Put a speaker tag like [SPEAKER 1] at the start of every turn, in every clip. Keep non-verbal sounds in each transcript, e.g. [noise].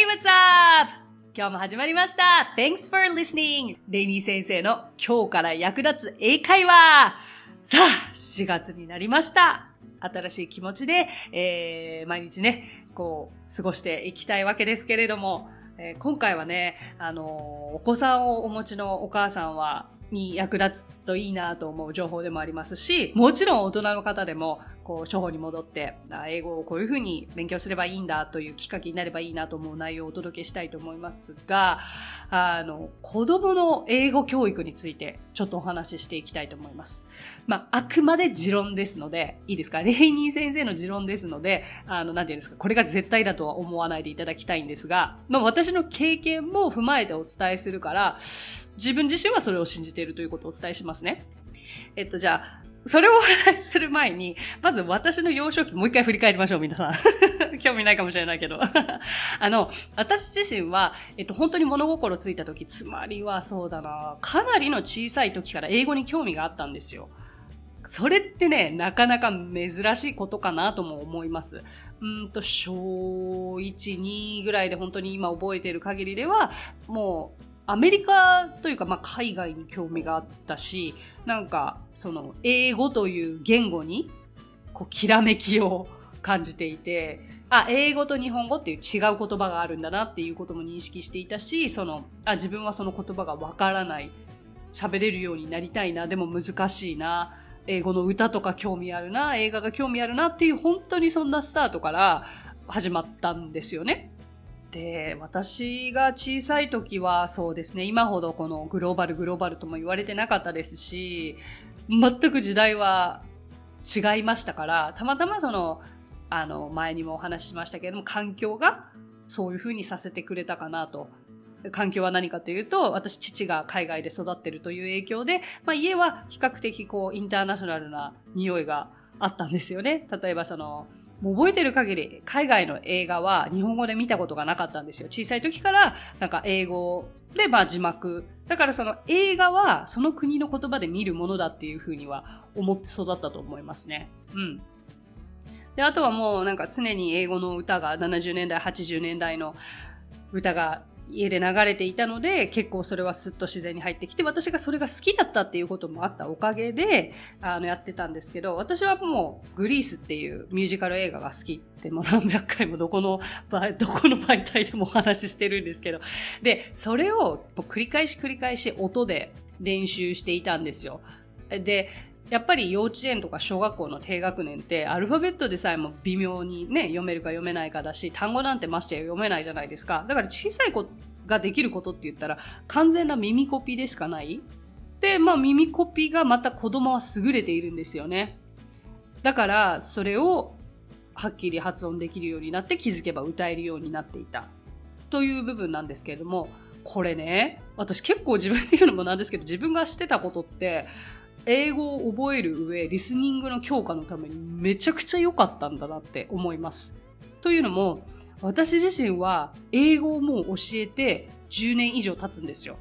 [SPEAKER 1] Hey, what's up? 今日も始まりました !Thanks for listening! レイニー先生の今日から役立つ英会話さあ、4月になりました新しい気持ちで、えー、毎日ね、こう、過ごしていきたいわけですけれども、えー、今回はね、あのー、お子さんをお持ちのお母さんは、に役立つといいなと思う情報でもありますし、もちろん大人の方でも、こう、初歩に戻って、英語をこういうふうに勉強すればいいんだというきっかけになればいいなと思う内容をお届けしたいと思いますが、あの、子供の英語教育についてちょっとお話ししていきたいと思います。まあ、あくまで持論ですので、いいですか？レイニー先生の持論ですので、あの、なんていうんですか、これが絶対だとは思わないでいただきたいんですが、まあ、私の経験も踏まえてお伝えするから、自分自身はそれを信じているということをお伝えしますね。えっと、じゃあ、それをお話しする前に、まず私の幼少期もう一回振り返りましょう、皆さん。[laughs] 興味ないかもしれないけど。[laughs] あの、私自身は、えっと、本当に物心ついた時、つまりはそうだな、かなりの小さい時から英語に興味があったんですよ。それってね、なかなか珍しいことかなとも思います。うんと、小1、2ぐらいで本当に今覚えている限りでは、もう、アメリカというか、まあ、海外に興味があったし、なんか、その、英語という言語に、こう、きらめきを感じていて、あ、英語と日本語っていう違う言葉があるんだなっていうことも認識していたし、その、あ、自分はその言葉がわからない。喋れるようになりたいな、でも難しいな。英語の歌とか興味あるな、映画が興味あるなっていう本当にそんなスタートから始まったんですよね。で、私が小さい時はそうですね、今ほどこのグローバルグローバルとも言われてなかったですし、全く時代は違いましたから、たまたまその、あの、前にもお話ししましたけれども、環境がそういうふうにさせてくれたかなと。環境は何かというと、私、父が海外で育ってるという影響で、まあ、家は比較的こう、インターナショナルな匂いがあったんですよね。例えばその、もう覚えてる限り、海外の映画は日本語で見たことがなかったんですよ。小さい時から、なんか英語で、まあ字幕。だからその映画はその国の言葉で見るものだっていうふうには思って育ったと思いますね。うん。で、あとはもうなんか常に英語の歌が70年代、80年代の歌が家で流れていたので、結構それはスッと自然に入ってきて、私がそれが好きだったっていうこともあったおかげで、あの、やってたんですけど、私はもう、グリースっていうミュージカル映画が好きってもう何百回もどこの、[laughs] どこの媒体でもお話ししてるんですけど、で、それを繰り返し繰り返し音で練習していたんですよ。で、やっぱり幼稚園とか小学校の低学年ってアルファベットでさえも微妙にね、読めるか読めないかだし、単語なんてまして読めないじゃないですか。だから小さい子ができることって言ったら完全な耳コピーでしかない。で、まあ耳コピーがまた子供は優れているんですよね。だからそれをはっきり発音できるようになって気づけば歌えるようになっていた。という部分なんですけれども、これね、私結構自分で言うのもなんですけど、自分がしてたことって、英語を覚える上、リスニングの強化のためにめちゃくちゃ良かったんだなって思います。というのも、私自身は英語をもう教えて10年以上経つんですよ。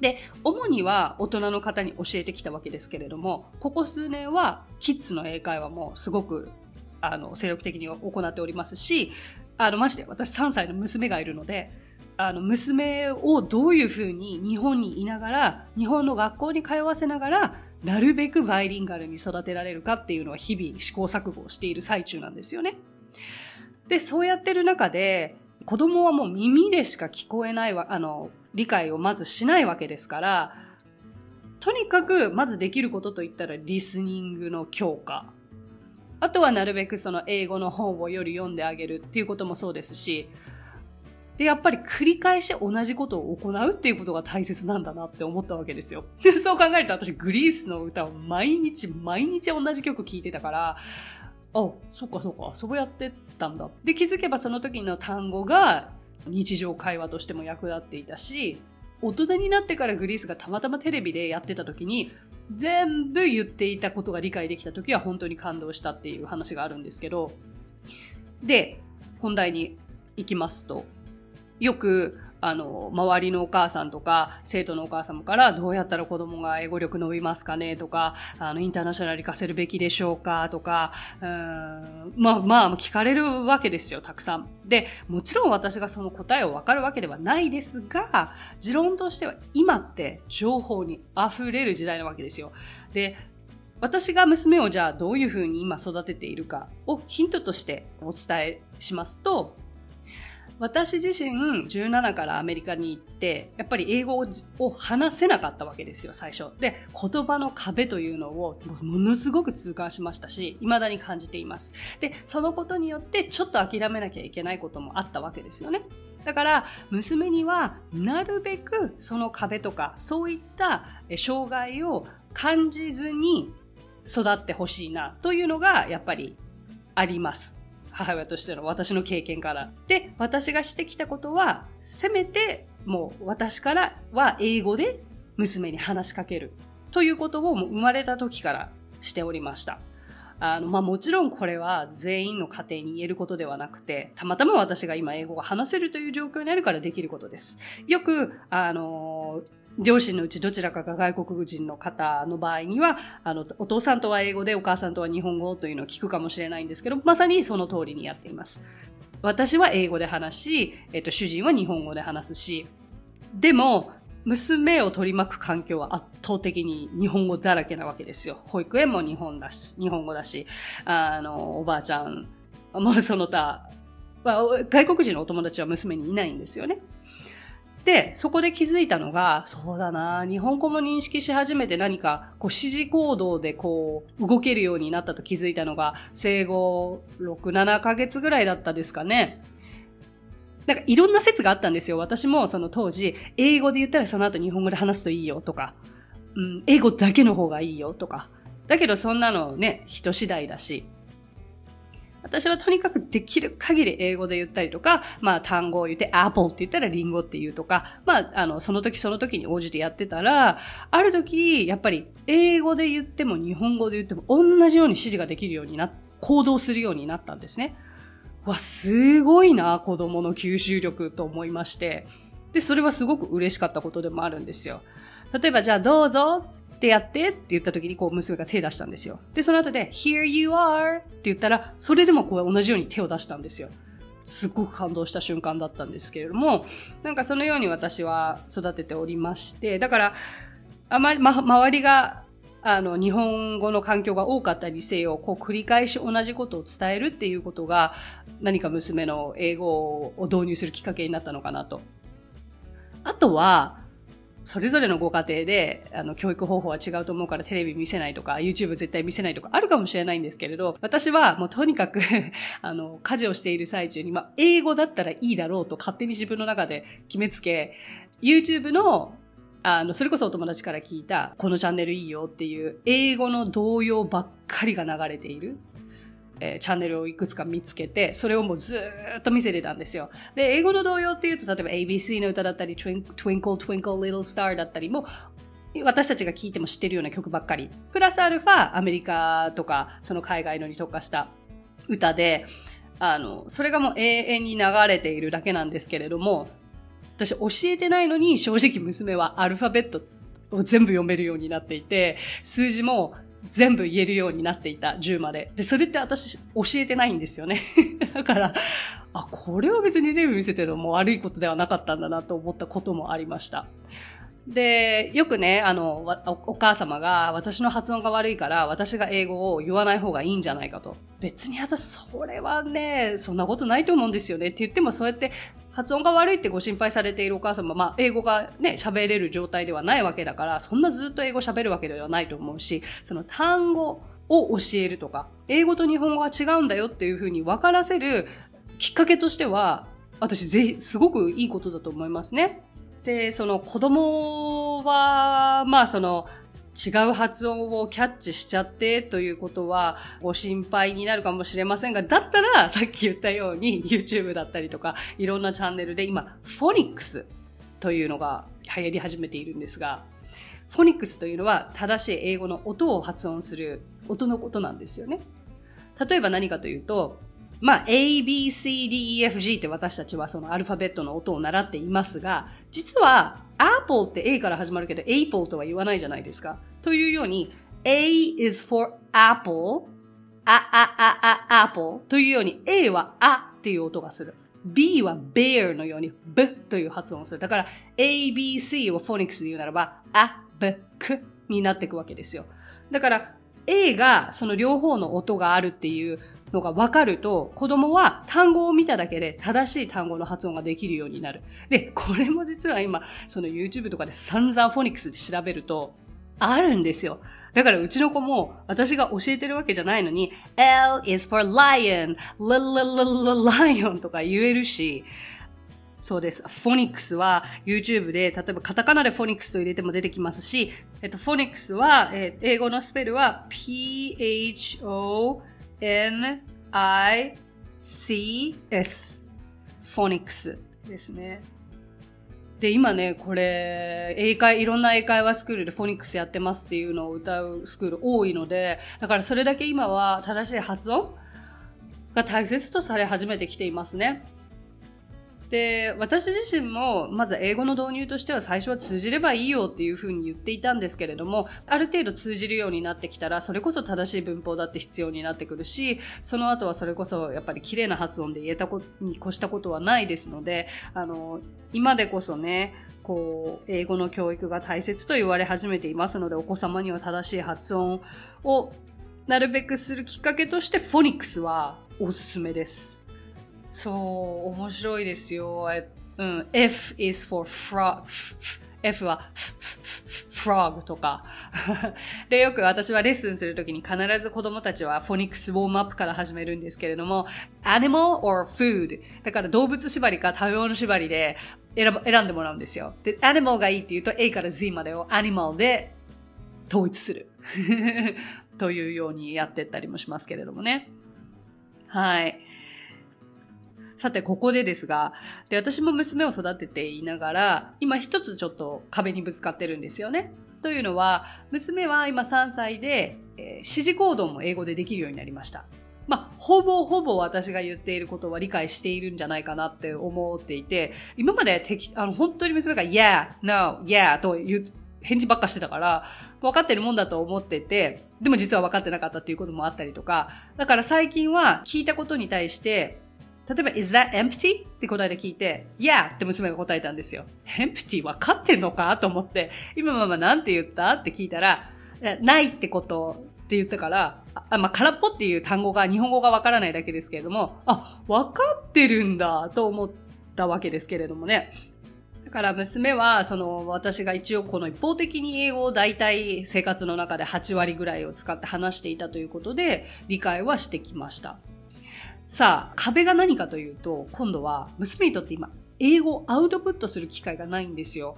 [SPEAKER 1] で、主には大人の方に教えてきたわけですけれども、ここ数年はキッズの英会話もすごくあの精力的に行っておりますし、あの、まして私3歳の娘がいるので、あの、娘をどういうふうに日本にいながら、日本の学校に通わせながら、なるべくバイリンガルに育てられるかっていうのは日々試行錯誤している最中なんですよね。で、そうやってる中で、子供はもう耳でしか聞こえない、あの、理解をまずしないわけですから、とにかくまずできることといったらリスニングの強化。あとはなるべくその英語の本をより読んであげるっていうこともそうですし、で、やっぱり繰り返し同じことを行うっていうことが大切なんだなって思ったわけですよ。[laughs] で、そう考えると私グリースの歌を毎日毎日同じ曲聴いてたから、あ、そっかそっか、そうやってたんだ。で、気づけばその時の単語が日常会話としても役立っていたし、大人になってからグリースがたまたまテレビでやってた時に、全部言っていたことが理解できた時は本当に感動したっていう話があるんですけど、で、本題に行きますと、よくあの、周りのお母さんとか、生徒のお母様からどうやったら子供が英語力伸びますかね？とか、あの、インターナショナル行かせるべきでしょうか？とか、うん、まあまあ、聞かれるわけですよ、たくさん。で、もちろん私がその答えをわかるわけではないですが、持論としては今って情報に溢れる時代なわけですよ。で、私が娘をじゃあどういうふうに今育てているかをヒントとしてお伝えしますと、私自身17からアメリカに行って、やっぱり英語を話せなかったわけですよ、最初。で、言葉の壁というのをものすごく痛感しましたし、未だに感じています。で、そのことによってちょっと諦めなきゃいけないこともあったわけですよね。だから、娘にはなるべくその壁とか、そういった障害を感じずに育ってほしいなというのがやっぱりあります。母親としての私の経験から。で、私がしてきたことは、せめてもう私からは英語で娘に話しかけるということをもう生まれた時からしておりました。あの、まあ、もちろんこれは全員の家庭に言えることではなくて、たまたま私が今英語が話せるという状況にあるからできることです。よく、あの両親のうちどちらかが外国人の方の場合には、あの、お父さんとは英語でお母さんとは日本語というのを聞くかもしれないんですけど、まさにその通りにやっています。私は英語で話し、えっと、主人は日本語で話すし、でも、娘を取り巻く環境は圧倒的に日本語だらけなわけですよ。保育園も日本だし、日本語だし、あの、おばあちゃん、まあ、その他、まあ、外国人のお友達は娘にいないんですよね。で、そこで気づいたのが、そうだな、日本語も認識し始めて何か、こう、指示行動でこう、動けるようになったと気づいたのが、生後6、7ヶ月ぐらいだったですかね。なんかいろんな説があったんですよ。私もその当時、英語で言ったらその後日本語で話すといいよとか、うん、英語だけの方がいいよとか。だけどそんなのね、人次第だし、私はとにかくできる限り英語で言ったりとか、まあ単語を言って apple って言ったらリンゴって言うとか、まああの、その時その時に応じてやってたら、ある時、やっぱり英語で言っても日本語で言っても同じように指示ができるようにな、行動するようになったんですね。わ、すごいな、子供の吸収力と思いまして。で、それはすごく嬉しかったことでもあるんですよ。例えば、じゃあどうぞってやってって言った時にこう娘が手出したんですよ。で、その後で Here you are って言ったら、それでもこう同じように手を出したんですよ。すっごく感動した瞬間だったんですけれども、なんかそのように私は育てておりまして、だから、あまり、ま、周りが、あの、日本語の環境が多かったにせよ、こう繰り返し同じことを伝えるっていうことが、何か娘の英語を導入するきっかけになったのかなと。あとは、それぞれのご家庭で、あの、教育方法は違うと思うからテレビ見せないとか、YouTube 絶対見せないとかあるかもしれないんですけれど、私はもうとにかく [laughs] あの、家事をしている最中に、まあ、英語だったらいいだろうと勝手に自分の中で決めつけ、YouTube のあの、それこそお友達から聞いた、このチャンネルいいよっていう、英語の動揺ばっかりが流れている。えー、チャンネルをいくつか見つけて、それをもうずっと見せてたんですよ。で、英語の童謡っていうと、例えば ABC の歌だったり、Twinkle Twinkle Little Star だったりも、私たちが聴いても知ってるような曲ばっかり。プラスアルファ、アメリカとか、その海外のに特化した歌で、あの、それがもう永遠に流れているだけなんですけれども、私教えてないのに正直娘はアルファベットを全部読めるようになっていて、数字も全部言えるようになっていた、10まで。で、それって私教えてないんですよね。[laughs] だから、あ、これは別にテレビ見せてるのも悪いことではなかったんだなと思ったこともありました。で、よくね、あの、お母様が私の発音が悪いから私が英語を言わない方がいいんじゃないかと。別に私それはね、そんなことないと思うんですよねって言ってもそうやって発音が悪いってご心配されているお母様、まあ、英語がね、喋れる状態ではないわけだから、そんなずっと英語喋るわけではないと思うし、その単語を教えるとか、英語と日本語は違うんだよっていうふうに分からせるきっかけとしては、私ぜひ、すごくいいことだと思いますね。で、その子供は、まあその、違う発音をキャッチしちゃってということはご心配になるかもしれませんが、だったらさっき言ったように [laughs] YouTube だったりとかいろんなチャンネルで今、フォニックスというのが流行り始めているんですが、フォニックスというのは正しい英語の音を発音する音のことなんですよね。例えば何かというと、まあ、A, B, C, D, E, F, G って私たちはそのアルファベットの音を習っていますが、実は Apple って A から始まるけど Apple とは言わないじゃないですか。というように A is for Apple, あ、あ、あ、あ、Apple というように A はあっていう音がする。B は bear のように B という発音をする。だから A, B, C をフォニックスで言うならば、あ、B, K になっていくわけですよ。だから A がその両方の音があるっていうのが分かると、子供は単語を見ただけで正しい単語の発音ができるようになる。で、これも実は今、その YouTube とかで散々フォニックスで調べると、あるんですよ。だからうちの子も私が教えてるわけじゃないのに L is for lion, l l l l lion とか言えるし、そうです。フォニックスは YouTube で、例えばカタカナでフォニックスと入れても出てきますし、えっと、フォニックスは、え、英語のスペルは PHO NICS フォニックスですね。で、今ね、これ、英会、いろんな英会話スクールでフォニックスやってますっていうのを歌うスクール多いので、だからそれだけ今は正しい発音が大切とされ始めてきていますね。で、私自身も、まず英語の導入としては最初は通じればいいよっていうふうに言っていたんですけれども、ある程度通じるようになってきたら、それこそ正しい文法だって必要になってくるし、その後はそれこそやっぱり綺麗な発音で言えたことに越したことはないですので、あの、今でこそね、こう、英語の教育が大切と言われ始めていますので、お子様には正しい発音をなるべくするきっかけとして、フォニックスはおすすめです。そう、面白いですよ。うん、F is for frog. F は frog とか。[laughs] で、よく私はレッスンするときに必ず子供たちはフォニックスウォームアップから始めるんですけれども、animal or food。だから動物縛りか食べ物縛りで選選んでもらうんですよ。で、animal がいいって言うと A から Z までを animal で統一する。[laughs] というようにやってったりもしますけれどもね。はい。さて、ここでですが、で、私も娘を育てていながら、今一つちょっと壁にぶつかってるんですよね。というのは、娘は今3歳で、えー、指示行動も英語でできるようになりました。まあ、ほぼほぼ私が言っていることは理解しているんじゃないかなって思っていて、今までてき、あの、本当に娘が yeah, no, yeah と言う、返事ばっかしてたから、分かってるもんだと思ってて、でも実は分かってなかったっていうこともあったりとか、だから最近は聞いたことに対して、例えば、is that empty? って答えで聞いて、yeah! って娘が答えたんですよ。empty 分かってんのか？と思って、今ママなんて言った？って聞いたら、ないってことって言ったから、あまあ、空っぽっていう単語が日本語がわからないだけですけれども、あ、分かってるんだと思ったわけですけれどもね。だから娘は、その、私が一応この一方的に英語を大体生活の中で8割ぐらいを使って話していたということで、理解はしてきました。さあ、壁が何かというと、今度は娘にとって今、英語をアウトプットする機会がないんですよ。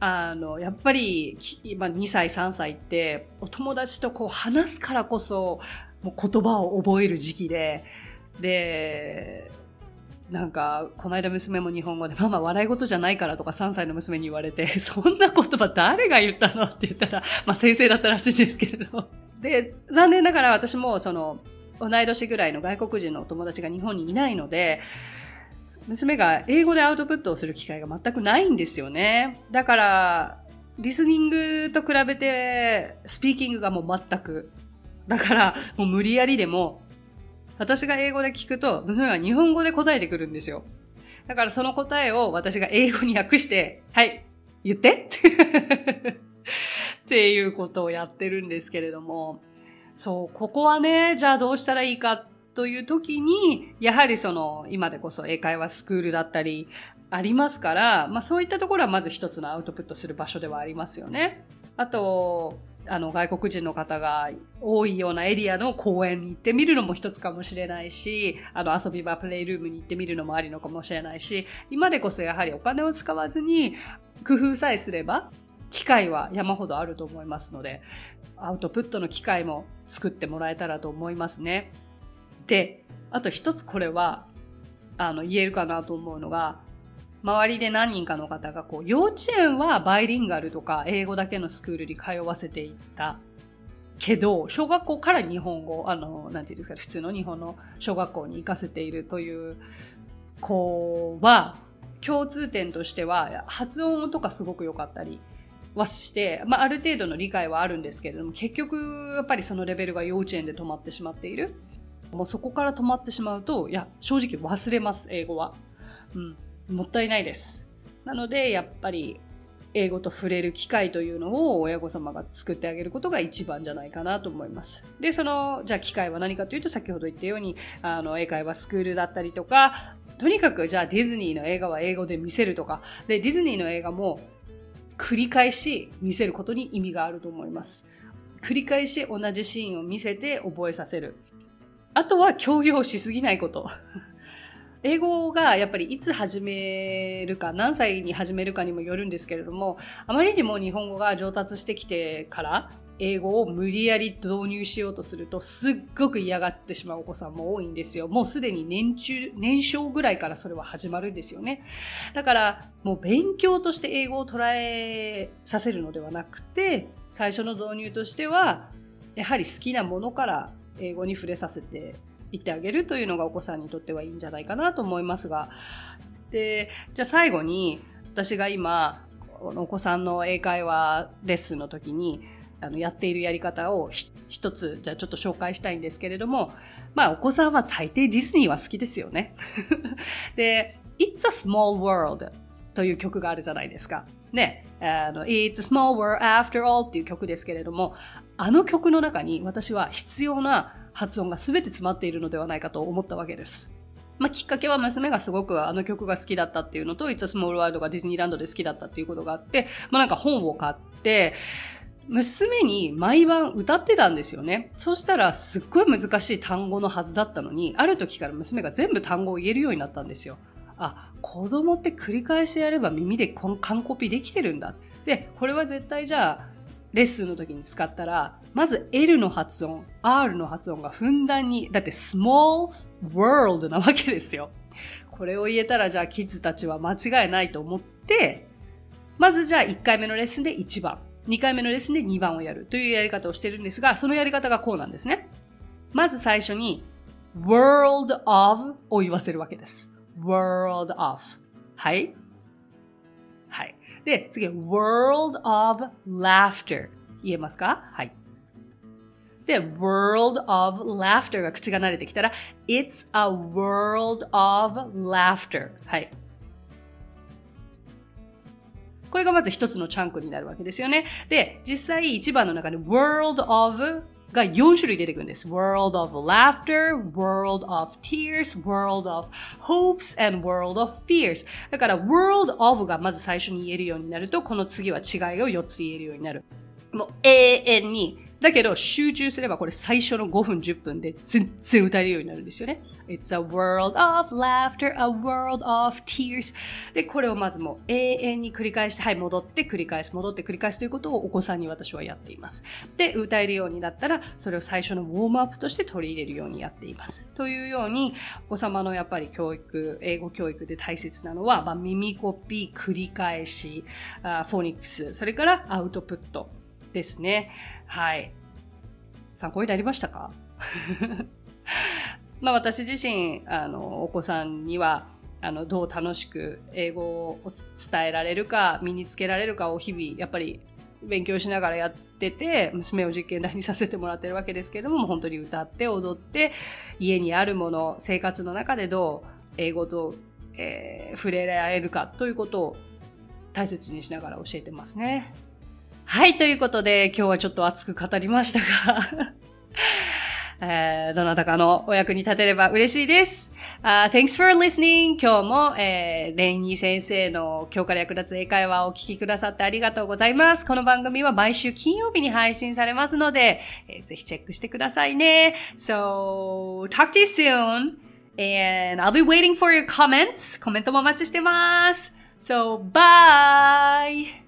[SPEAKER 1] あの、やっぱり、今2歳、3歳って、お友達とこう話すからこそ、もう言葉を覚える時期で、で、なんか、この間娘も日本語で、ママ笑い事じゃないからとか3歳の娘に言われて、[laughs] そんな言葉誰が言ったの？って言ったら、まあ先生だったらしいんですけれど。で、残念ながら私もその、同い年ぐらいの外国人のお友達が日本にいないので、娘が英語でアウトプットをする機会が全くないんですよね。だから、リスニングと比べて、スピーキングがもう全く。だから、もう無理やりでも、私が英語で聞くと、娘は日本語で答えてくるんですよ。だからその答えを私が英語に訳して、はい、言って [laughs] っていうことをやってるんですけれども、そう、ここはね、じゃあどうしたらいいかという時に、やはりその、今でこそ英会話スクールだったり、ありますから、まあそういったところはまず一つのアウトプットする場所ではありますよね。あと、あの、外国人の方が多いようなエリアの公園に行ってみるのも一つかもしれないし、あの、遊び場、プレイルームに行ってみるのもありのかもしれないし、今でこそやはりお金を使わずに工夫さえすれば、機会は山ほどあると思いますので、アウトプットの機会も作ってもらえたらと思いますね。で、あと一つこれは、あの、言えるかなと思うのが、周りで何人かの方が、こう、幼稚園はバイリンガルとか英語だけのスクールに通わせていったけど、小学校から日本語、あの、なんていうんですか、普通の日本の小学校に行かせているという子は、共通点としては、発音とかすごく良かったりはして、まあ、ある程度の理解はあるんですけれども、結局、やっぱりそのレベルが幼稚園で止まってしまっている。もうそこから止まってしまうと、いや、正直忘れます、英語は。うん。もったいないです。なので、やっぱり、英語と触れる機会というのを親御様が作ってあげることが一番じゃないかなと思います。で、その、じゃあ機会は何かというと、先ほど言ったように、あの、英会話スクールだったりとか、とにかくじゃあディズニーの映画は英語で見せるとか、で、ディズニーの映画も繰り返し見せることに意味があると思います。繰り返し同じシーンを見せて覚えさせる。あとは協業しすぎないこと。[laughs] 英語がやっぱりいつ始めるか、何歳に始めるかにもよるんですけれども、あまりにも日本語が上達してきてから、英語を無理やり導入しようとすると、すっごく嫌がってしまうお子さんも多いんですよ。もうすでに年中、年少ぐらいからそれは始まるんですよね。だから、もう勉強として英語を捉えさせるのではなくて、最初の導入としては、やはり好きなものから英語に触れさせて言ってあげるというのがお子さんにとってはいいんじゃないかなと思いますが。で、じゃあ最後に、私が今、お子さんの英会話レッスンの時に、あの、やっているやり方を一つ、じゃあちょっと紹介したいんですけれども、まあ、お子さんは大抵ディズニーは好きですよね。[laughs] で、It's a Small World という曲があるじゃないですか。ね、あの、It's a Small World After All っていう曲ですけれども、あの曲の中に私は必要な発音が全て詰まっているのではないかと思ったわけです。まあ、きっかけは娘がすごくあの曲が好きだったっていうのと、It's a Small World がディズニーランドで好きだったっていうことがあって、まあ、なんか本を買って、娘に毎晩歌ってたんですよね。そしたらすっごい難しい単語のはずだったのに、ある時から娘が全部単語を言えるようになったんですよ。あ、子供って繰り返しやれば耳で完コピできてるんだ。で、これは絶対じゃあ、レッスンの時に使ったら、まず L の発音、R の発音がふんだんに、だって small world なわけですよ。これを言えたらじゃあキッズたちは間違いないと思って、まずじゃあ1回目のレッスンで1番、2回目のレッスンで2番をやるというやり方をしてるんですが、そのやり方がこうなんですね。まず最初に world of を言わせるわけです。world of。はい。はい。で、次 world of laughter。言えますか？はい。で、world of laughter が口が慣れてきたら、it's a world of laughter。はい。これがまず一つのチャンクになるわけですよね。で、実際一番の中で world of が4種類出てくるんです。world of laughter, world of tears, world of hopes, and world of fears. だから world of がまず最初に言えるようになると、この次は違いを4つ言えるようになる。もう永遠にだけど、集中すればこれ最初の5分10分で全然歌えるようになるんですよね。It's a world of laughter, a world of tears. で、これをまずもう永遠に繰り返して、はい、戻って繰り返す、戻って繰り返すということをお子さんに私はやっています。で、歌えるようになったら、それを最初のウォームアップとして取り入れるようにやっています。というように、お子様のやっぱり教育、英語教育で大切なのは、まあ、耳コピー、繰り返し、あフォニックス、それからアウトプット。ですね。はい。参考になりましたか？[laughs] まあ私自身、あの、お子さんには、あの、どう楽しく英語を伝えられるか、身につけられるかを日々、やっぱり勉強しながらやってて、娘を実験台にさせてもらってるわけですけれども、本当に歌って踊って、家にあるもの、生活の中でどう英語と、えー、触れられるかということを大切にしながら教えてますね。はい、ということで今日はちょっと熱く語りましたが [laughs] えー、どなたかのお役に立てれば嬉しいです。Uh, thanks for listening! 今日も、えー、レイニー先生の今日から役立つ英会話をお聞きくださってありがとうございます。この番組は毎週金曜日に配信されますので、えー、ぜひチェックしてくださいね。So, talk to you soon! And I'll be waiting for your comments. コメントもお待ちしてます。So, bye!